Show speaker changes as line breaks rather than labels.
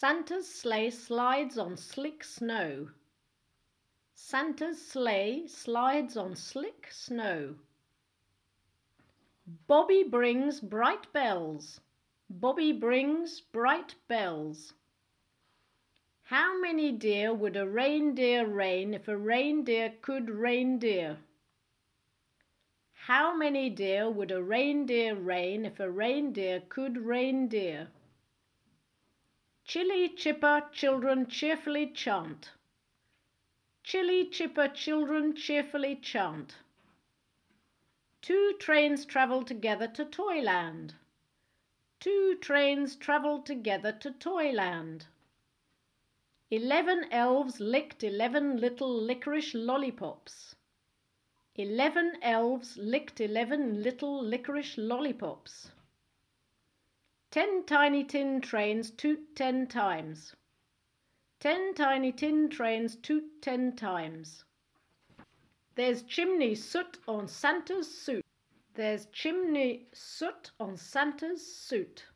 Santa's sleigh slides on slick snow. Santa's sleigh slides on slick snow. Bobby brings bright bells. Bobby brings bright bells. How many deer would a reindeer rein if a reindeer could reindeer? How many deer would a reindeer rein if a reindeer could reindeer? Chilly chipper children cheerfully chant. Chilly chipper children cheerfully chant. Two trains travel together to Toyland. Two trains travel together to Toyland. Eleven elves licked eleven little licorice lollipops. Eleven elves licked eleven little licorice lollipops. Ten tiny tin trains toot ten times. Ten tiny tin trains toot ten times. There's chimney soot on Santa's suit. There's chimney soot on Santa's suit.